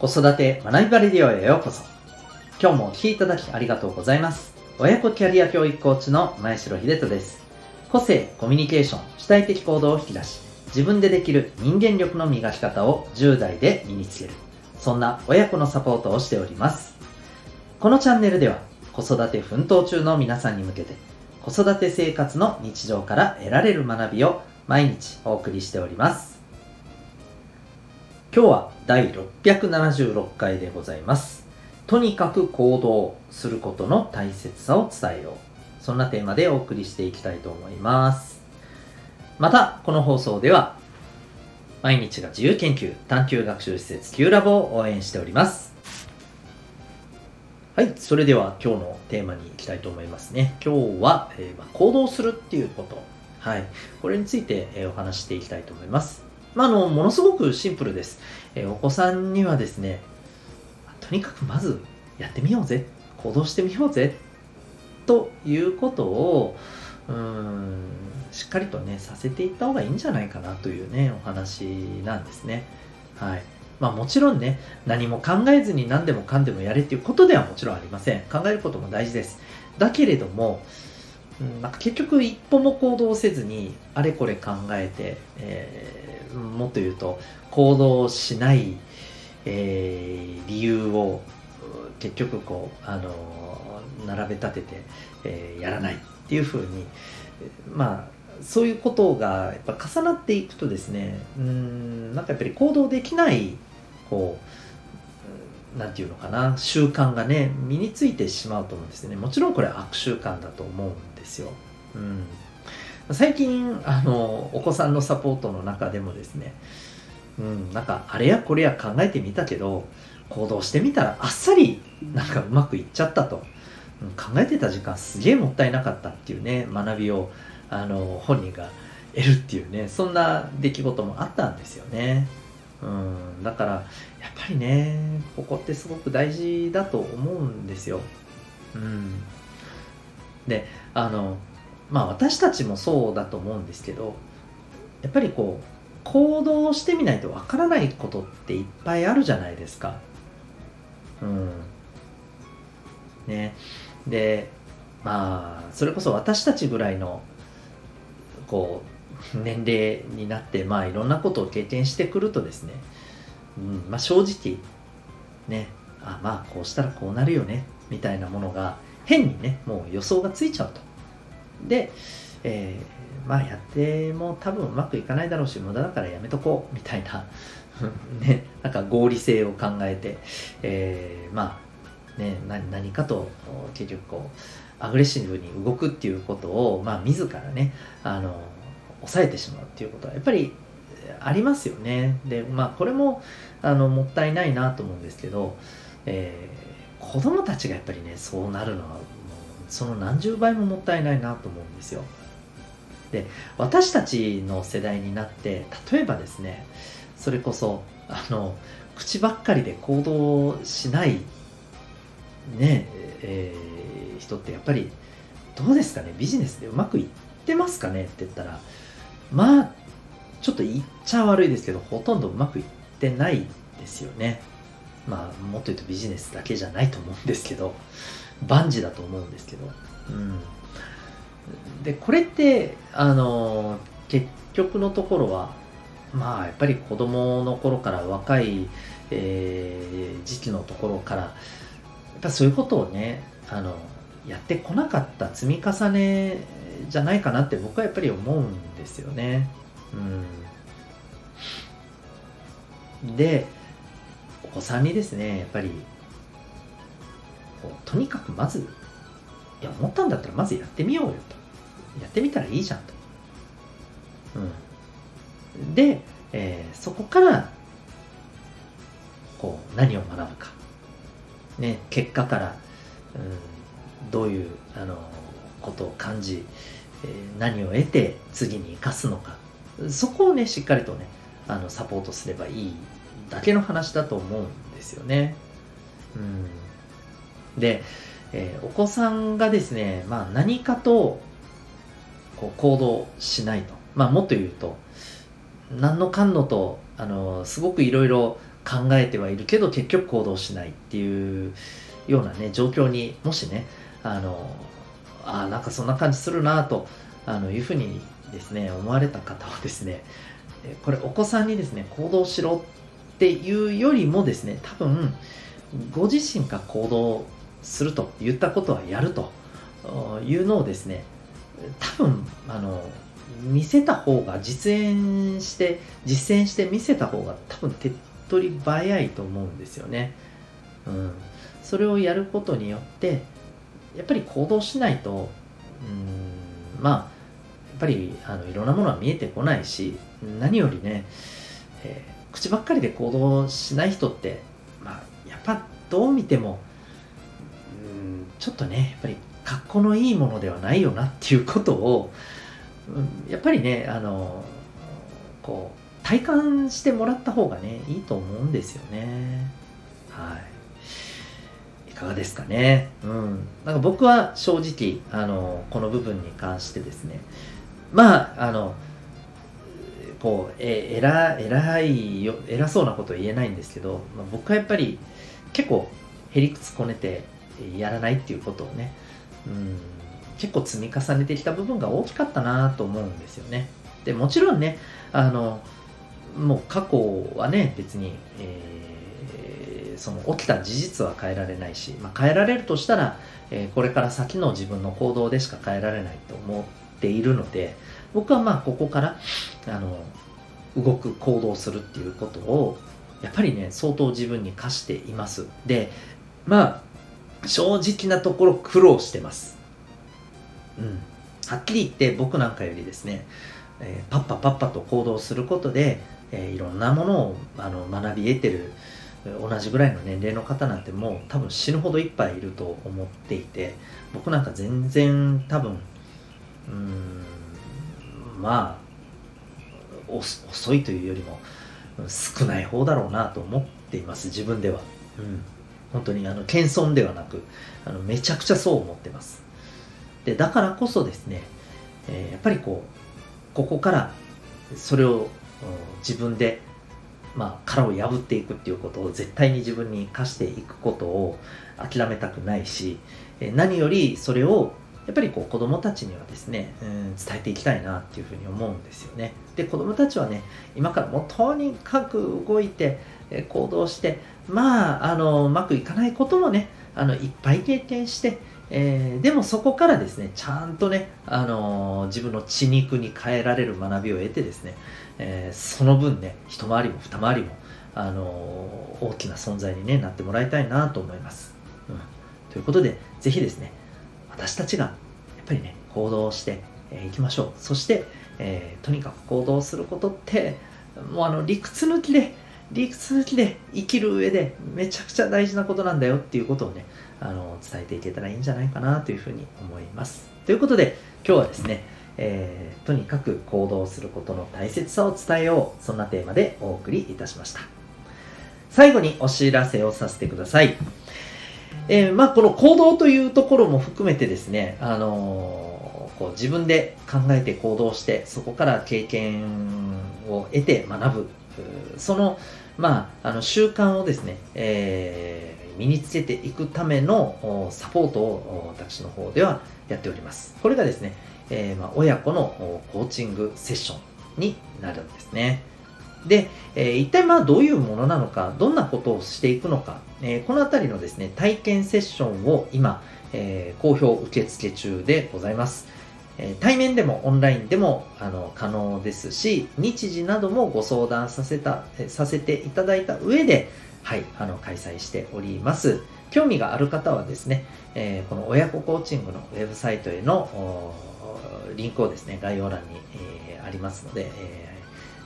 子育て学びバレディオへようこそ。今日もお聴きいただきありがとうございます。親子キャリア教育コーチの前城秀人です。個性、コミュニケーション、主体的行動を引き出し、自分でできる人間力の磨き方を10代で身につける。そんな親子のサポートをしております。このチャンネルでは、子育て奮闘中の皆さんに向けて、子育て生活の日常から得られる学びを毎日お送りしております。今日は第676回でございます。とにかく行動することの大切さを伝えよう。そんなテーマでお送りしていきたいと思います。また、この放送では、毎日が自由研究探究学習施設 Q ラボを応援しております。はい、それでは今日のテーマに行きたいと思いますね。今日は、えー、まあ行動するっていうこと。はい、これについて、えー、お話していきたいと思います。まあ、あの、ものすごくシンプルです。えお子さんにはですね、とにかくまずやってみようぜ、行動してみようぜ、ということを、うん、しっかりとね、させていった方がいいんじゃないかなというね、お話なんですね。はい。まあもちろんね、何も考えずに何でもかんでもやれっていうことではもちろんありません。考えることも大事です。だけれども、うん、なんか結局一歩も行動せずにあれこれ考えて、えーもっと言うと行動しない、えー、理由を結局こうあの並べ立てて、えー、やらないっていうふうにまあそういうことがやっぱ重なっていくとですねうんなんかやっぱり行動できないこうなんていうのかな習慣がね身についてしまうと思うんですねもちろんこれ悪習慣だと思うんですよ。うん最近あのお子さんのサポートの中でもですねうんなんかあれやこれや考えてみたけど行動してみたらあっさりなんかうまくいっちゃったと、うん、考えてた時間すげえもったいなかったっていうね学びをあの本人が得るっていうねそんな出来事もあったんですよね。うん、だからやっぱりねここってすごく大事だと思うんですよ。うん、であのまあ私たちもそうだと思うんですけどやっぱりこう行動してみないとわからないことっていっぱいあるじゃないですか。うん。ね。で、まあ、それこそ私たちぐらいの、こう、年齢になって、まあいろんなことを経験してくるとですね、うん、まあ正直、ね、あ、まあこうしたらこうなるよね、みたいなものが変にね、もう予想がついちゃうと。で、えー、まあやっても多分うまくいかないだろうし無駄だからやめとこうみたいな ね、なんか合理性を考えて、えー、まあね何かと結局こうアグレッシブに動くっていうことを、まあ、自らねあの抑えてしまうっていうことはやっぱりありますよね。でまあこれもあのもったいないなと思うんですけど、えー、子供たちがやっぱりねそうなるのはその何十倍ももったいないなと思うんですよ。で私たちの世代になって例えばですねそれこそあの口ばっかりで行動しないねえー、人ってやっぱりどうですかね？ビジネスでうまくいってますかね？って言ったらまあちょっと言っちゃ悪いですけどほとんどうまくいってないですよね。まあもっと言うとビジネスだけじゃないと思うんですけど万事だと思うんですけど、うん、でこれってあの結局のところはまあやっぱり子供の頃から若い、えー、時期のところからやっぱそういうことをねあのやってこなかった積み重ねじゃないかなって僕はやっぱり思うんですよね。うん、でお子さんにですねやっぱりとにかくまず、いや、思ったんだったらまずやってみようよと。やってみたらいいじゃんと。うん。で、えー、そこから、こう、何を学ぶか。ね、結果から、うん、どういう、あの、ことを感じ、何を得て次に生かすのか。そこをね、しっかりとね、あの、サポートすればいいだけの話だと思うんですよね。うん。で、えー、お子さんがですね、まあ、何かとこう行動しないと、まあ、もっと言うと何のかんのとあのすごくいろいろ考えてはいるけど結局行動しないっていうようなね状況にもしねあのあなんかそんな感じするなとあのいうふうにですね思われた方はですねこれお子さんにですね行動しろっていうよりもですね多分ご自身が行動すると言ったことはやるというのをですね多分あの見せた方が実演して実践して見せた方が多分手っ取り早いと思うんですよね。うん、それをやることによってやっぱり行動しないとうんまあやっぱりあのいろんなものは見えてこないし何よりね、えー、口ばっかりで行動しない人って、まあ、やっぱどう見てもうんちょっとねやっぱり格好のいいものではないよなっていうことをうんやっぱりねあのこう体感してもらった方がねいいと思うんですよね。はい。かがですかね。うん。なんか僕は正直あのこの部分に関してですね。まああのこうえ偉偉いよ偉そうなことは言えないんですけど、まあ、僕はやっぱり結構へりくつこねてやらないっていうことをねうん結構積み重ねてきた部分が大きかったなと思うんですよね。でもちろんねあのもう過去はね別に、えー、その起きた事実は変えられないし、まあ、変えられるとしたら、えー、これから先の自分の行動でしか変えられないと思っているので僕はまあここからあの動く行動するっていうことをやっぱりね相当自分に課しています。でまあ正直なところ苦労してます。うん、はっきり言って僕なんかよりですね、えー、パッパパッパと行動することで、えー、いろんなものをあの学び得てる同じぐらいの年齢の方なんてもう多分死ぬほどいっぱいいると思っていて僕なんか全然多分うんまあ遅いというよりも少ない方だろうなと思っています自分では、うん、本当にあの謙遜ではなくあのめちゃくちゃそう思ってます。でだからこそですね、えー、やっぱりこうここからそれを自分で、まあ、殻を破っていくっていうことを絶対に自分に課していくことを諦めたくないし、何よりそれをやっぱりこう子供たちにはですね、うん、伝えていきたいなっていうふうに思うんですよね。で子供たちはね今からもうとにかく動いて、行動してまああのうまくいかないこともねあのいっぱい経験してえー、でもそこからですね、ちゃんとね、あのー、自分の血肉に変えられる学びを得てですね、えー、その分ね、一回りも二回りも、あの大きな存在に、ね、なってもらいたいなと思います。うん、ということで、ぜひですね、私たちがやっぱりね、行動してい、きましょう。そして、えとにかく行動することって、もうあの理屈抜きで、理屈で生きる上でめちゃくちゃ大事なことなんだよっていうことをね、あの伝えていけたらいいんじゃないかなというふうに思います。ということで今日はですね、えー、とにかく行動することの大切さを伝えようそんなテーマでお送りいたしました。最後にお知らせをさせてください。えー、まあ、この行動というところも含めてですね、あのー、こう自分で考えて行動してそこから経験を得て学ぶその,、まあ、あの習慣をですね、えー身につけていくためのサポートを私の方ではやっております。これがですね、えー、ま親子のコーチングセッションになるんですね。で、えー、一体まあどういうものなのか、どんなことをしていくのか、えー、このあたりのですね、体験セッションを今、えー、好評受付中でございます。え対面でもオンラインでもあの可能ですし、日時などもご相談させたさせていただいた上で、はい、あの開催しております。興味がある方はですね、えー、この親子コーチングのウェブサイトへのリンクをですね、概要欄に、えー、ありますので、え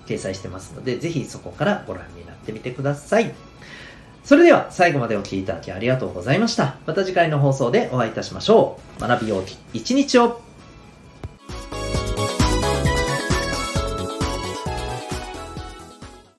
ー、掲載してますので、ぜひそこからご覧になってみてください。それでは最後までお聴きいただきありがとうございました。また次回の放送でお会いいたしましょう。学びようき一日を